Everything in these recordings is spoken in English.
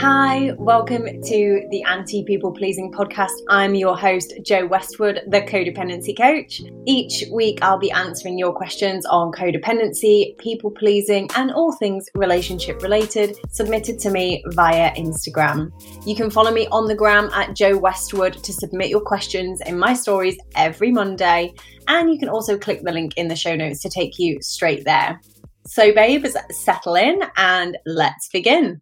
Hi, welcome to the Anti People Pleasing podcast. I'm your host, Jo Westwood, the codependency coach. Each week, I'll be answering your questions on codependency, people pleasing, and all things relationship related submitted to me via Instagram. You can follow me on the gram at Jo Westwood to submit your questions in my stories every Monday. And you can also click the link in the show notes to take you straight there. So, babes, settle in and let's begin.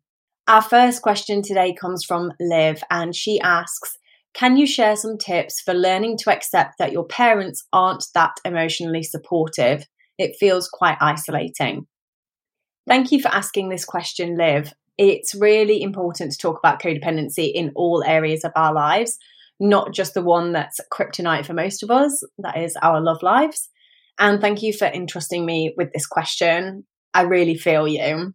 Our first question today comes from Liv, and she asks Can you share some tips for learning to accept that your parents aren't that emotionally supportive? It feels quite isolating. Thank you for asking this question, Liv. It's really important to talk about codependency in all areas of our lives, not just the one that's kryptonite for most of us, that is our love lives. And thank you for entrusting me with this question. I really feel you.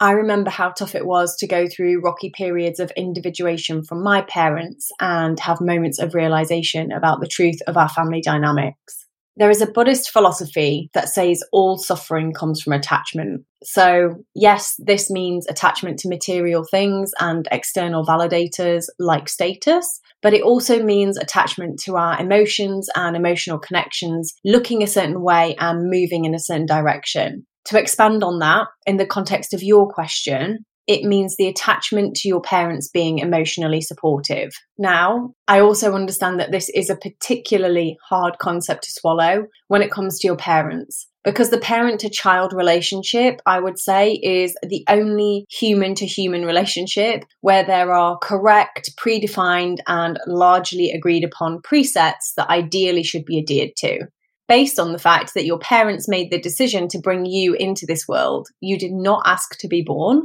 I remember how tough it was to go through rocky periods of individuation from my parents and have moments of realization about the truth of our family dynamics. There is a Buddhist philosophy that says all suffering comes from attachment. So, yes, this means attachment to material things and external validators like status, but it also means attachment to our emotions and emotional connections, looking a certain way and moving in a certain direction to expand on that in the context of your question, it means the attachment to your parents being emotionally supportive. Now, I also understand that this is a particularly hard concept to swallow when it comes to your parents. Because the parent to child relationship, I would say, is the only human to human relationship where there are correct, predefined, and largely agreed upon presets that ideally should be adhered to based on the fact that your parents made the decision to bring you into this world. You did not ask to be born,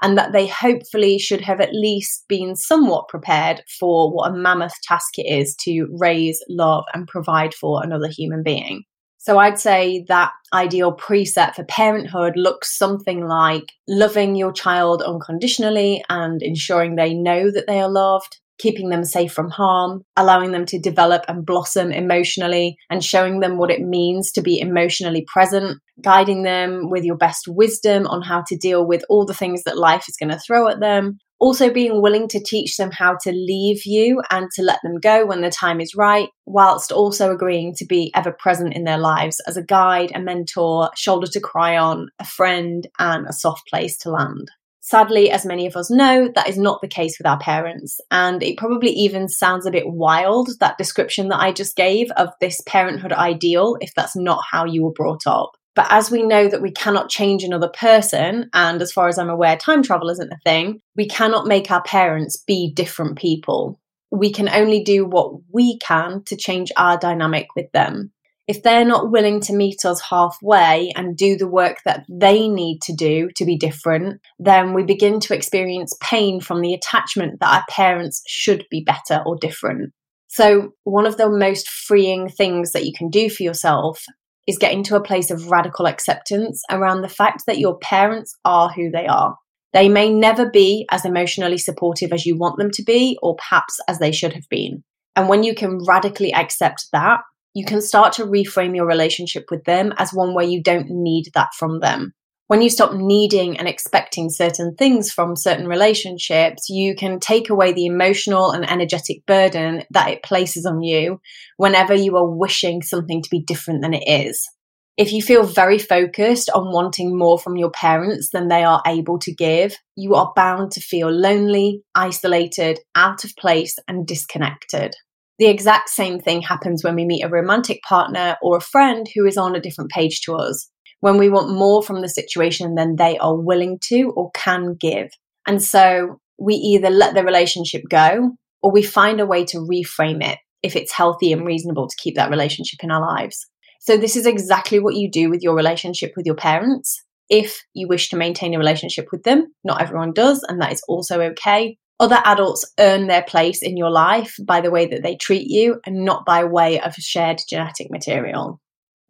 and that they hopefully should have at least been somewhat prepared for what a mammoth task it is to raise, love, and provide for another human being. So I'd say that ideal preset for parenthood looks something like loving your child unconditionally and ensuring they know that they are loved, keeping them safe from harm, allowing them to develop and blossom emotionally, and showing them what it means to be emotionally present, guiding them with your best wisdom on how to deal with all the things that life is going to throw at them. Also, being willing to teach them how to leave you and to let them go when the time is right, whilst also agreeing to be ever present in their lives as a guide, a mentor, shoulder to cry on, a friend, and a soft place to land. Sadly, as many of us know, that is not the case with our parents. And it probably even sounds a bit wild, that description that I just gave of this parenthood ideal, if that's not how you were brought up. But as we know that we cannot change another person, and as far as I'm aware, time travel isn't a thing, we cannot make our parents be different people. We can only do what we can to change our dynamic with them if they're not willing to meet us halfway and do the work that they need to do to be different, then we begin to experience pain from the attachment that our parents should be better or different. So, one of the most freeing things that you can do for yourself is getting to a place of radical acceptance around the fact that your parents are who they are. They may never be as emotionally supportive as you want them to be, or perhaps as they should have been. And when you can radically accept that, you can start to reframe your relationship with them as one where you don't need that from them. When you stop needing and expecting certain things from certain relationships, you can take away the emotional and energetic burden that it places on you whenever you are wishing something to be different than it is. If you feel very focused on wanting more from your parents than they are able to give, you are bound to feel lonely, isolated, out of place, and disconnected. The exact same thing happens when we meet a romantic partner or a friend who is on a different page to us, when we want more from the situation than they are willing to or can give. And so we either let the relationship go or we find a way to reframe it if it's healthy and reasonable to keep that relationship in our lives. So, this is exactly what you do with your relationship with your parents. If you wish to maintain a relationship with them, not everyone does, and that is also okay. Other adults earn their place in your life by the way that they treat you and not by way of shared genetic material.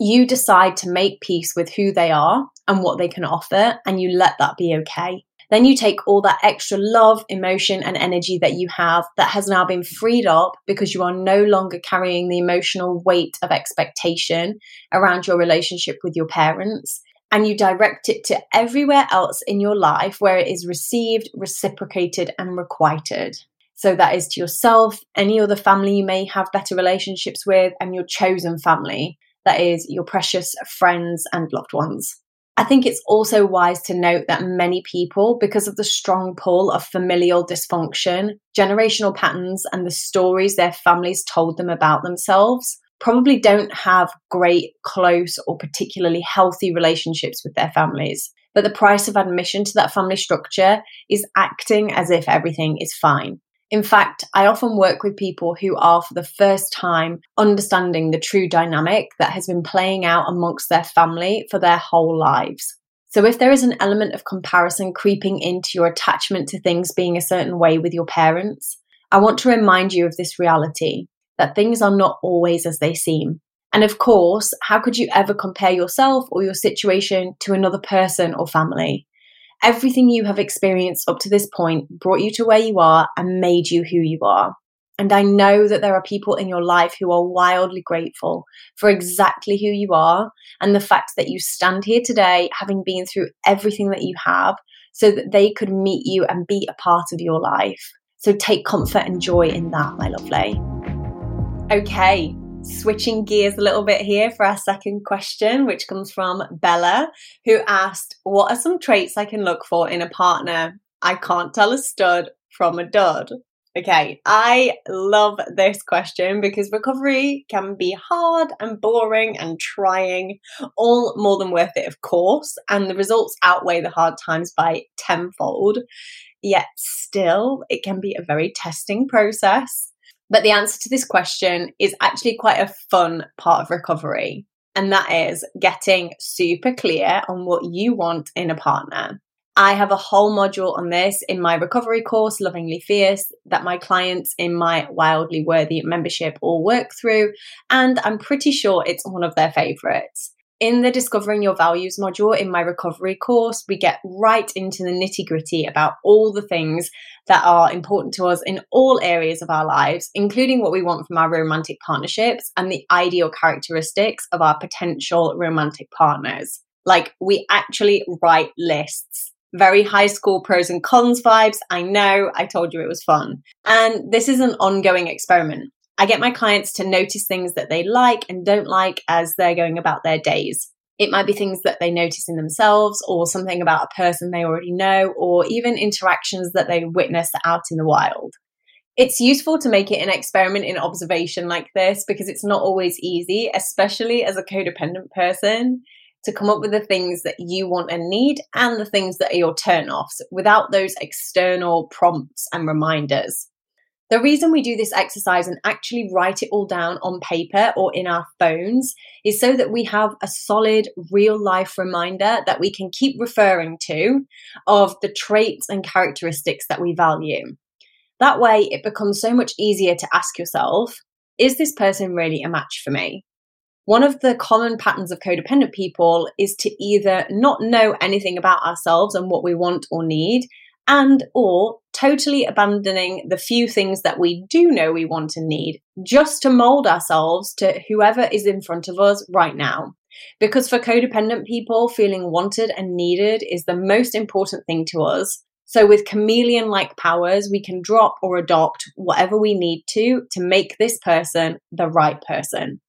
You decide to make peace with who they are and what they can offer, and you let that be okay. Then you take all that extra love, emotion, and energy that you have that has now been freed up because you are no longer carrying the emotional weight of expectation around your relationship with your parents and you direct it to everywhere else in your life where it is received, reciprocated, and requited. So that is to yourself, any other family you may have better relationships with, and your chosen family. That is your precious friends and loved ones. I think it's also wise to note that many people, because of the strong pull of familial dysfunction, generational patterns, and the stories their families told them about themselves, probably don't have great, close, or particularly healthy relationships with their families. But the price of admission to that family structure is acting as if everything is fine. In fact, I often work with people who are for the first time understanding the true dynamic that has been playing out amongst their family for their whole lives. So, if there is an element of comparison creeping into your attachment to things being a certain way with your parents, I want to remind you of this reality that things are not always as they seem. And of course, how could you ever compare yourself or your situation to another person or family? Everything you have experienced up to this point brought you to where you are and made you who you are. And I know that there are people in your life who are wildly grateful for exactly who you are and the fact that you stand here today having been through everything that you have so that they could meet you and be a part of your life. So take comfort and joy in that, my lovely. Okay, switching gears a little bit here for our second question, which comes from Bella, who asked, What are some traits I can look for in a partner? I can't tell a stud from a dud. Okay, I love this question because recovery can be hard and boring and trying, all more than worth it, of course, and the results outweigh the hard times by tenfold. Yet, still, it can be a very testing process. But the answer to this question is actually quite a fun part of recovery. And that is getting super clear on what you want in a partner. I have a whole module on this in my recovery course, Lovingly Fierce, that my clients in my Wildly Worthy membership all work through. And I'm pretty sure it's one of their favorites. In the Discovering Your Values module in my recovery course, we get right into the nitty gritty about all the things that are important to us in all areas of our lives, including what we want from our romantic partnerships and the ideal characteristics of our potential romantic partners. Like, we actually write lists. Very high school pros and cons vibes. I know, I told you it was fun. And this is an ongoing experiment. I get my clients to notice things that they like and don't like as they're going about their days. It might be things that they notice in themselves or something about a person they already know or even interactions that they witness out in the wild. It's useful to make it an experiment in observation like this because it's not always easy, especially as a codependent person, to come up with the things that you want and need and the things that are your turn-offs without those external prompts and reminders. The reason we do this exercise and actually write it all down on paper or in our phones is so that we have a solid real life reminder that we can keep referring to of the traits and characteristics that we value. That way, it becomes so much easier to ask yourself is this person really a match for me? One of the common patterns of codependent people is to either not know anything about ourselves and what we want or need, and or totally abandoning the few things that we do know we want and need just to mold ourselves to whoever is in front of us right now. Because for codependent people, feeling wanted and needed is the most important thing to us. So, with chameleon like powers, we can drop or adopt whatever we need to to make this person the right person.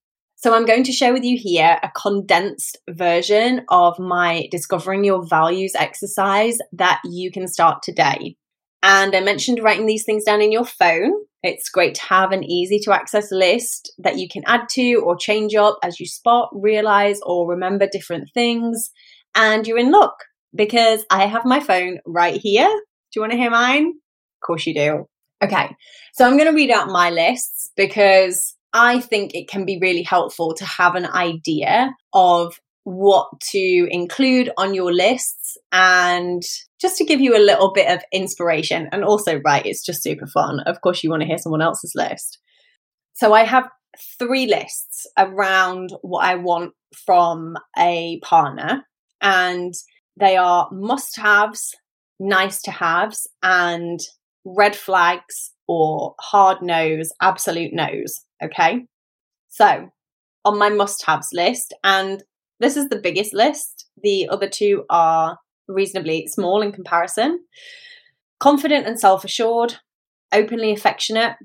So I'm going to share with you here a condensed version of my discovering your values exercise that you can start today. And I mentioned writing these things down in your phone. It's great to have an easy to access list that you can add to or change up as you spot, realize, or remember different things. And you're in luck because I have my phone right here. Do you want to hear mine? Of course you do. Okay, so I'm going to read out my lists because I think it can be really helpful to have an idea of what to include on your lists and just to give you a little bit of inspiration. And also, right, it's just super fun. Of course, you want to hear someone else's list. So I have three lists around what I want from a partner, and they are must haves, nice to haves, and red flags or hard nose, absolute nose. Okay. So on my must haves list, and this is the biggest list The other two are reasonably small in comparison. Confident and self assured, openly affectionate,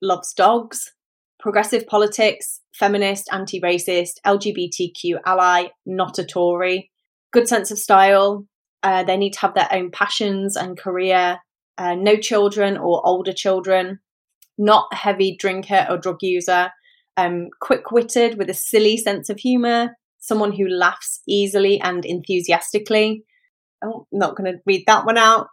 loves dogs, progressive politics, feminist, anti racist, LGBTQ ally, not a Tory, good sense of style. Uh, they need to have their own passions and career, uh, no children or older children, not a heavy drinker or drug user, um, quick witted with a silly sense of humour, someone who laughs easily and enthusiastically. Oh, not going to read that one out.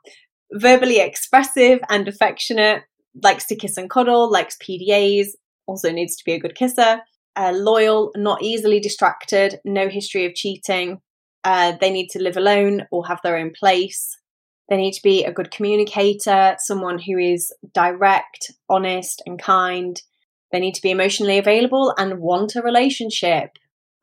Verbally expressive and affectionate, likes to kiss and cuddle, likes PDAs, also needs to be a good kisser. Uh, loyal, not easily distracted, no history of cheating. Uh, they need to live alone or have their own place. They need to be a good communicator, someone who is direct, honest, and kind. They need to be emotionally available and want a relationship.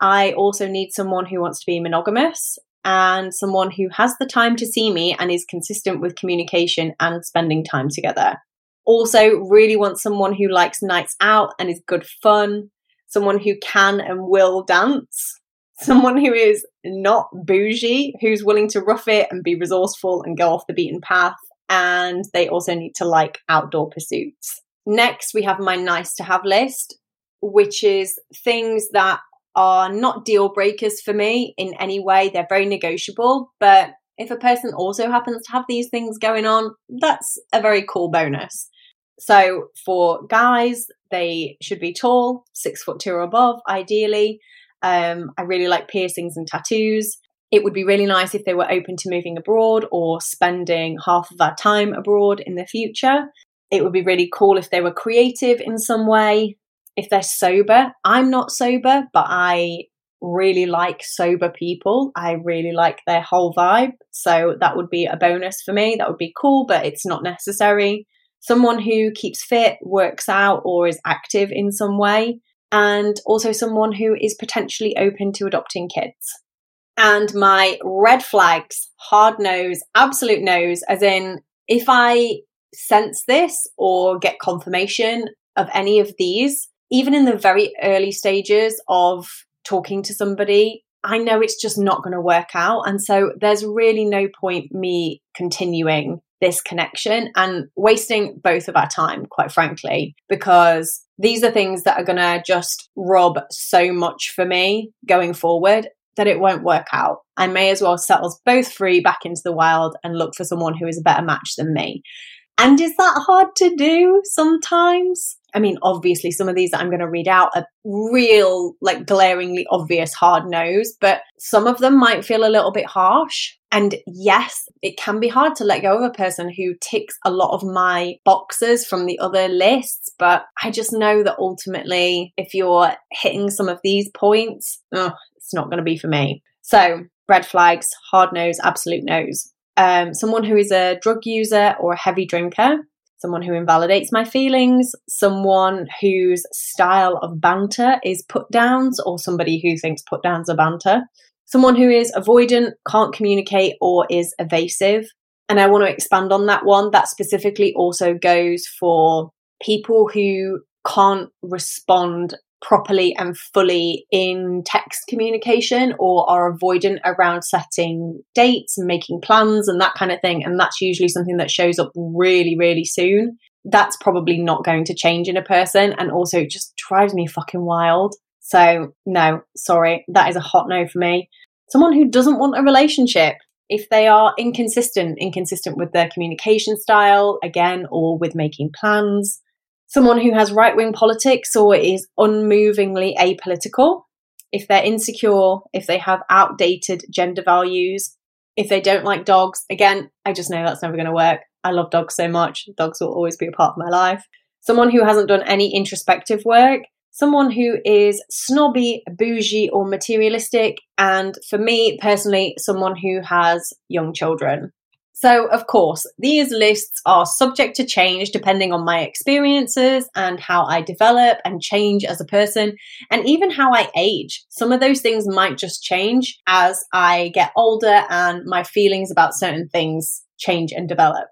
I also need someone who wants to be monogamous and someone who has the time to see me and is consistent with communication and spending time together. Also, really want someone who likes nights out and is good fun, someone who can and will dance, someone who is not bougie, who's willing to rough it and be resourceful and go off the beaten path. And they also need to like outdoor pursuits. Next, we have my nice to have list, which is things that are not deal breakers for me in any way. They're very negotiable, but if a person also happens to have these things going on, that's a very cool bonus. So for guys, they should be tall, six foot two or above, ideally. Um, I really like piercings and tattoos. It would be really nice if they were open to moving abroad or spending half of their time abroad in the future. It would be really cool if they were creative in some way. If they're sober, I'm not sober, but I really like sober people. I really like their whole vibe. So that would be a bonus for me. That would be cool, but it's not necessary. Someone who keeps fit, works out, or is active in some way. And also someone who is potentially open to adopting kids. And my red flags, hard nose, absolute nose, as in if I sense this or get confirmation of any of these, even in the very early stages of talking to somebody, I know it's just not going to work out. And so there's really no point me continuing this connection and wasting both of our time, quite frankly, because these are things that are going to just rob so much for me going forward that it won't work out. I may as well set us both free back into the wild and look for someone who is a better match than me. And is that hard to do sometimes? I mean, obviously, some of these that I'm going to read out are real, like glaringly obvious hard nose, but some of them might feel a little bit harsh. And yes, it can be hard to let go of a person who ticks a lot of my boxes from the other lists. But I just know that ultimately, if you're hitting some of these points, oh, it's not going to be for me. So, red flags, hard nose, absolute nose um, someone who is a drug user or a heavy drinker, someone who invalidates my feelings, someone whose style of banter is put downs, or somebody who thinks put downs are banter, someone who is avoidant, can't communicate, or is evasive. And I want to expand on that one. That specifically also goes for people who can't respond properly and fully in text communication or are avoidant around setting dates and making plans and that kind of thing. And that's usually something that shows up really, really soon. That's probably not going to change in a person and also it just drives me fucking wild. So, no, sorry, that is a hot no for me. Someone who doesn't want a relationship, if they are inconsistent, inconsistent with their communication style, again, or with making plans, someone who has right wing politics or is unmovingly apolitical, if they're insecure, if they have outdated gender values, if they don't like dogs, again, I just know that's never going to work. I love dogs so much. Dogs will always be a part of my life. Someone who hasn't done any introspective work, someone who is snobby, bougie, or materialistic, and for me personally, someone who has young children. So, of course, these lists are subject to change depending on my experiences and how I develop and change as a person, and even how I age. Some of those things might just change as I get older and my feelings about certain things change and develop.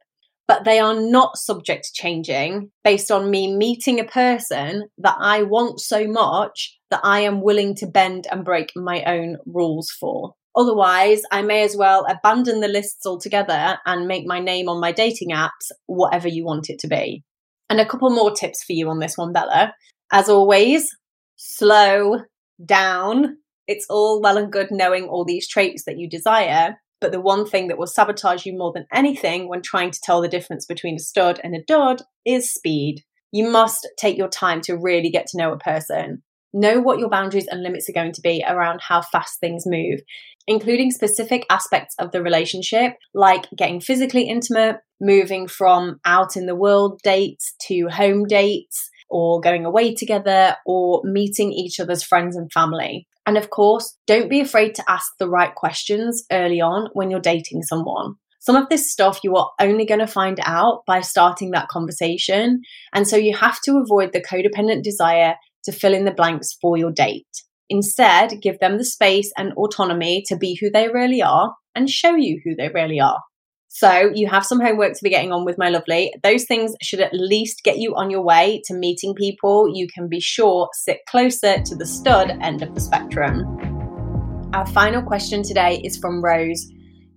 But they are not subject to changing based on me meeting a person that I want so much that I am willing to bend and break my own rules for Otherwise, I may as well abandon the lists altogether and make my name on my dating apps whatever you want it to be. And a couple more tips for you on this one, Bella. As always, slow down. It's all well and good knowing all these traits that you desire, but the one thing that will sabotage you more than anything when trying to tell the difference between a stud and a dud is speed. You must take your time to really get to know a person. Know what your boundaries and limits are going to be around how fast things move, including specific aspects of the relationship, like getting physically intimate, moving from out in the world dates to home dates, or going away together, or meeting each other's friends and family. And of course, don't be afraid to ask the right questions early on when you're dating someone. Some of this stuff you are only going to find out by starting that conversation. And so you have to avoid the codependent desire to fill in the blanks for your date. Instead, give them the space and autonomy to be who they really are and show you who they really are. So, you have some homework to be getting on with, my lovely. Those things should at least get you on your way to meeting people you can be sure sit closer to the stud end of the spectrum. Our final question today is from Rose,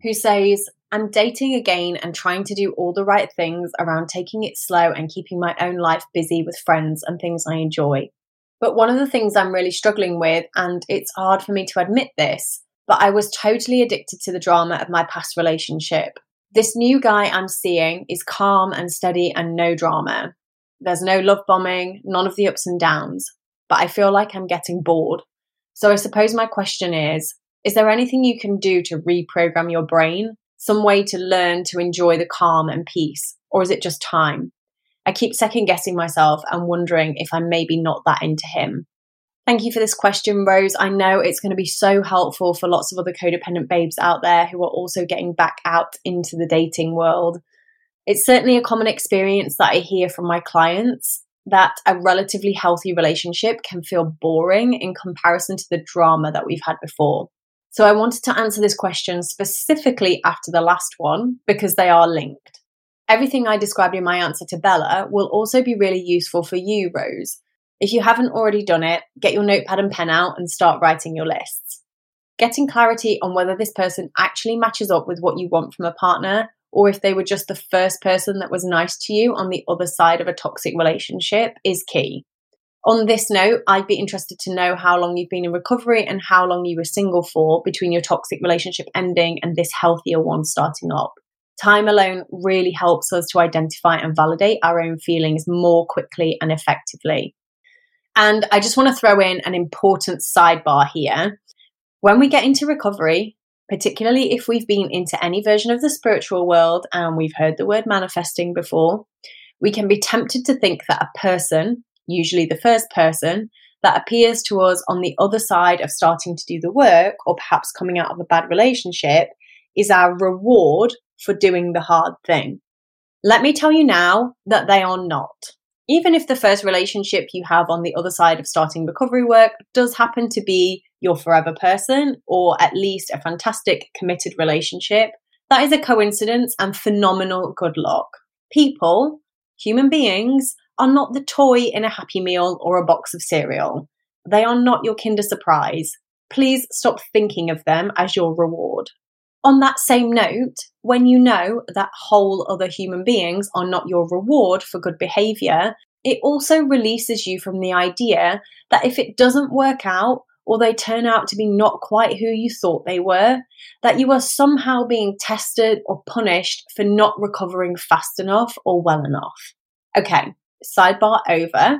who says, I'm dating again and trying to do all the right things around taking it slow and keeping my own life busy with friends and things I enjoy. But one of the things I'm really struggling with, and it's hard for me to admit this, but I was totally addicted to the drama of my past relationship. This new guy I'm seeing is calm and steady and no drama. There's no love bombing, none of the ups and downs, but I feel like I'm getting bored. So I suppose my question is Is there anything you can do to reprogram your brain? Some way to learn to enjoy the calm and peace? Or is it just time? I keep second guessing myself and wondering if I'm maybe not that into him. Thank you for this question, Rose. I know it's going to be so helpful for lots of other codependent babes out there who are also getting back out into the dating world. It's certainly a common experience that I hear from my clients that a relatively healthy relationship can feel boring in comparison to the drama that we've had before. So I wanted to answer this question specifically after the last one because they are linked. Everything I described in my answer to Bella will also be really useful for you, Rose. If you haven't already done it, get your notepad and pen out and start writing your lists. Getting clarity on whether this person actually matches up with what you want from a partner, or if they were just the first person that was nice to you on the other side of a toxic relationship, is key. On this note, I'd be interested to know how long you've been in recovery and how long you were single for between your toxic relationship ending and this healthier one starting up. Time alone really helps us to identify and validate our own feelings more quickly and effectively. And I just want to throw in an important sidebar here. When we get into recovery, particularly if we've been into any version of the spiritual world and we've heard the word manifesting before, we can be tempted to think that a person, usually the first person, that appears to us on the other side of starting to do the work or perhaps coming out of a bad relationship is our reward for doing the hard thing. Let me tell you now that they are not. Even if the first relationship you have on the other side of starting recovery work does happen to be your forever person or at least a fantastic committed relationship, that is a coincidence and phenomenal good luck. People, human beings, are not the toy in a happy meal or a box of cereal. They are not your Kinder Surprise. Please stop thinking of them as your reward. On that same note, when you know that whole other human beings are not your reward for good behavior, it also releases you from the idea that if it doesn't work out or they turn out to be not quite who you thought they were, that you are somehow being tested or punished for not recovering fast enough or well enough. Okay, sidebar over.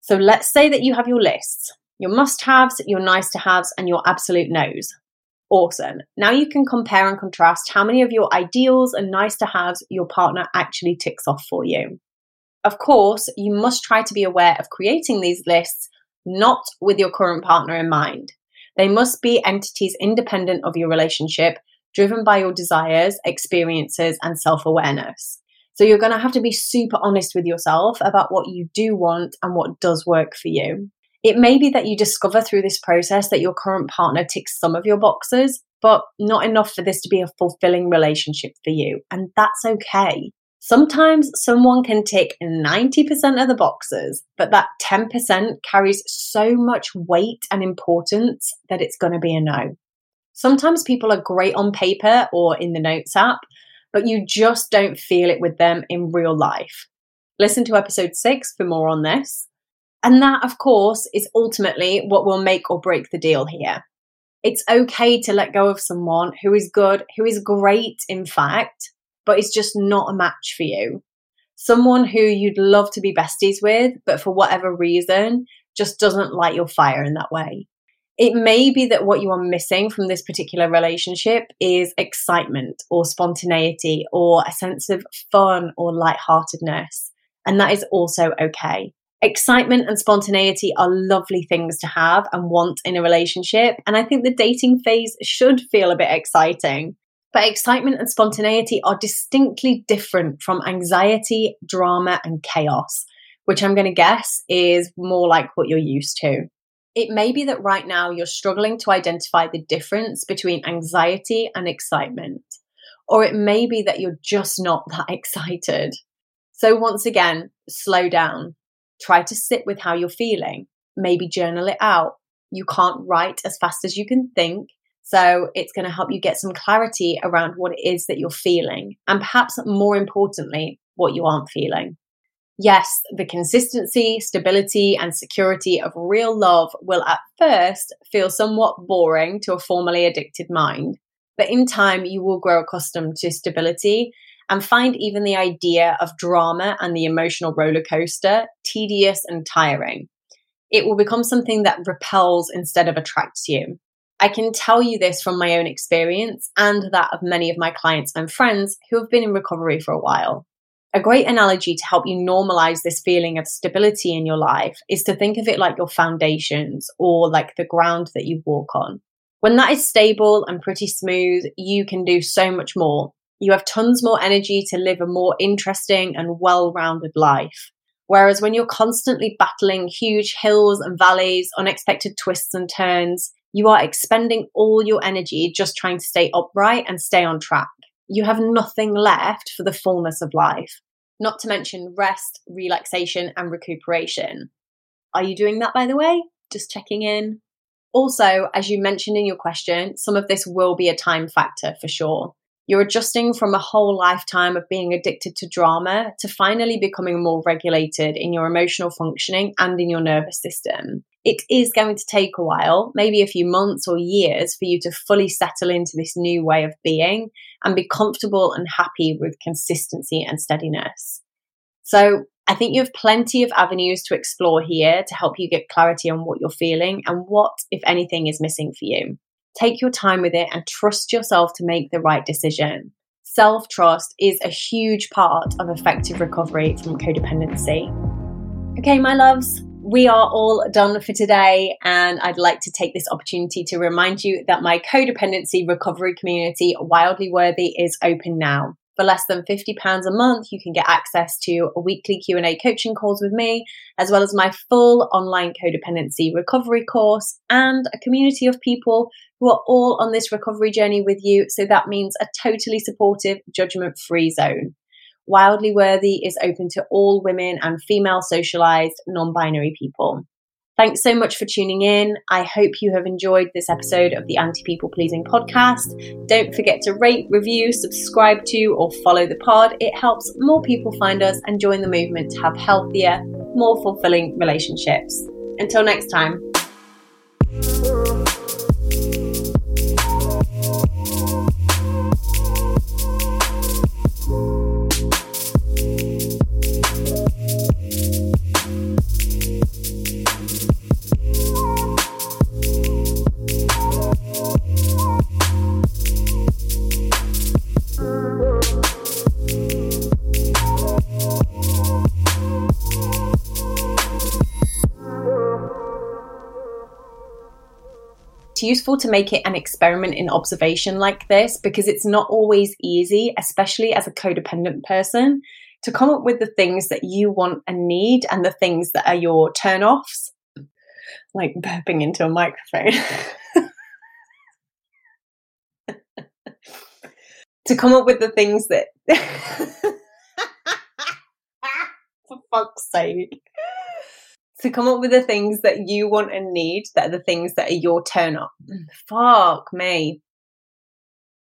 So let's say that you have your lists your must haves, your nice to haves, and your absolute no's. Awesome. Now you can compare and contrast how many of your ideals and nice to haves your partner actually ticks off for you. Of course, you must try to be aware of creating these lists not with your current partner in mind. They must be entities independent of your relationship, driven by your desires, experiences, and self awareness. So you're going to have to be super honest with yourself about what you do want and what does work for you. It may be that you discover through this process that your current partner ticks some of your boxes, but not enough for this to be a fulfilling relationship for you. And that's okay. Sometimes someone can tick 90% of the boxes, but that 10% carries so much weight and importance that it's going to be a no. Sometimes people are great on paper or in the Notes app, but you just don't feel it with them in real life. Listen to episode six for more on this. And that, of course, is ultimately what will make or break the deal here. It's okay to let go of someone who is good, who is great, in fact, but is just not a match for you. Someone who you'd love to be besties with, but for whatever reason, just doesn't light your fire in that way. It may be that what you are missing from this particular relationship is excitement or spontaneity or a sense of fun or lightheartedness. And that is also okay. Excitement and spontaneity are lovely things to have and want in a relationship. And I think the dating phase should feel a bit exciting. But excitement and spontaneity are distinctly different from anxiety, drama, and chaos, which I'm going to guess is more like what you're used to. It may be that right now you're struggling to identify the difference between anxiety and excitement, or it may be that you're just not that excited. So, once again, slow down. Try to sit with how you're feeling. Maybe journal it out. You can't write as fast as you can think. So, it's going to help you get some clarity around what it is that you're feeling, and perhaps more importantly, what you aren't feeling. Yes, the consistency, stability, and security of real love will at first feel somewhat boring to a formerly addicted mind, but in time you will grow accustomed to stability and find even the idea of drama and the emotional roller coaster tedious and tiring. It will become something that repels instead of attracts you. I can tell you this from my own experience and that of many of my clients and friends who have been in recovery for a while. A great analogy to help you normalize this feeling of stability in your life is to think of it like your foundations or like the ground that you walk on. When that is stable and pretty smooth, you can do so much more. You have tons more energy to live a more interesting and well rounded life. Whereas when you're constantly battling huge hills and valleys, unexpected twists and turns, you are expending all your energy just trying to stay upright and stay on track you have nothing left for the fullness of life, not to mention rest, relaxation, and recuperation. Are you doing that, by the way? Just checking in. Also, as you mentioned in your question, some of this will be a time factor for sure. You're adjusting from a whole lifetime of being addicted to drama to finally becoming more regulated in your emotional functioning and in your nervous system it is going to take a while, maybe a few months or years, for you to fully settle into this new way of being and be comfortable and happy with consistency and steadiness. So, I think you have plenty of avenues to explore here to help you get clarity on what you're feeling and what, if anything, is missing for you. Take your time with it and trust yourself to make the right decision. Self trust is a huge part of effective recovery from codependency. Okay, my loves, we are all done for today, and I'd like to take this opportunity to remind you that my codependency recovery community, Wildly Worthy, is open now. For less than £50 a month, you can get access to a weekly Q&A coaching calls with me, as well as my full online codependency recovery course and a community of people who are all on this recovery journey with you. So that means a totally supportive, judgment-free zone. Wildly Worthy is open to all women and female socialized non binary people. Thanks so much for tuning in. I hope you have enjoyed this episode of the Anti People Pleasing podcast. Don't forget to rate, review, subscribe to, or follow the pod. It helps more people find us and join the movement to have healthier, more fulfilling relationships. Until next time. Useful to make it an experiment in observation like this because it's not always easy, especially as a codependent person, to come up with the things that you want and need and the things that are your turn offs, like burping into a microphone. to come up with the things that, for fuck's sake to come up with the things that you want and need that are the things that are your turn up. Mm. Fuck me.